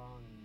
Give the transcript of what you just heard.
long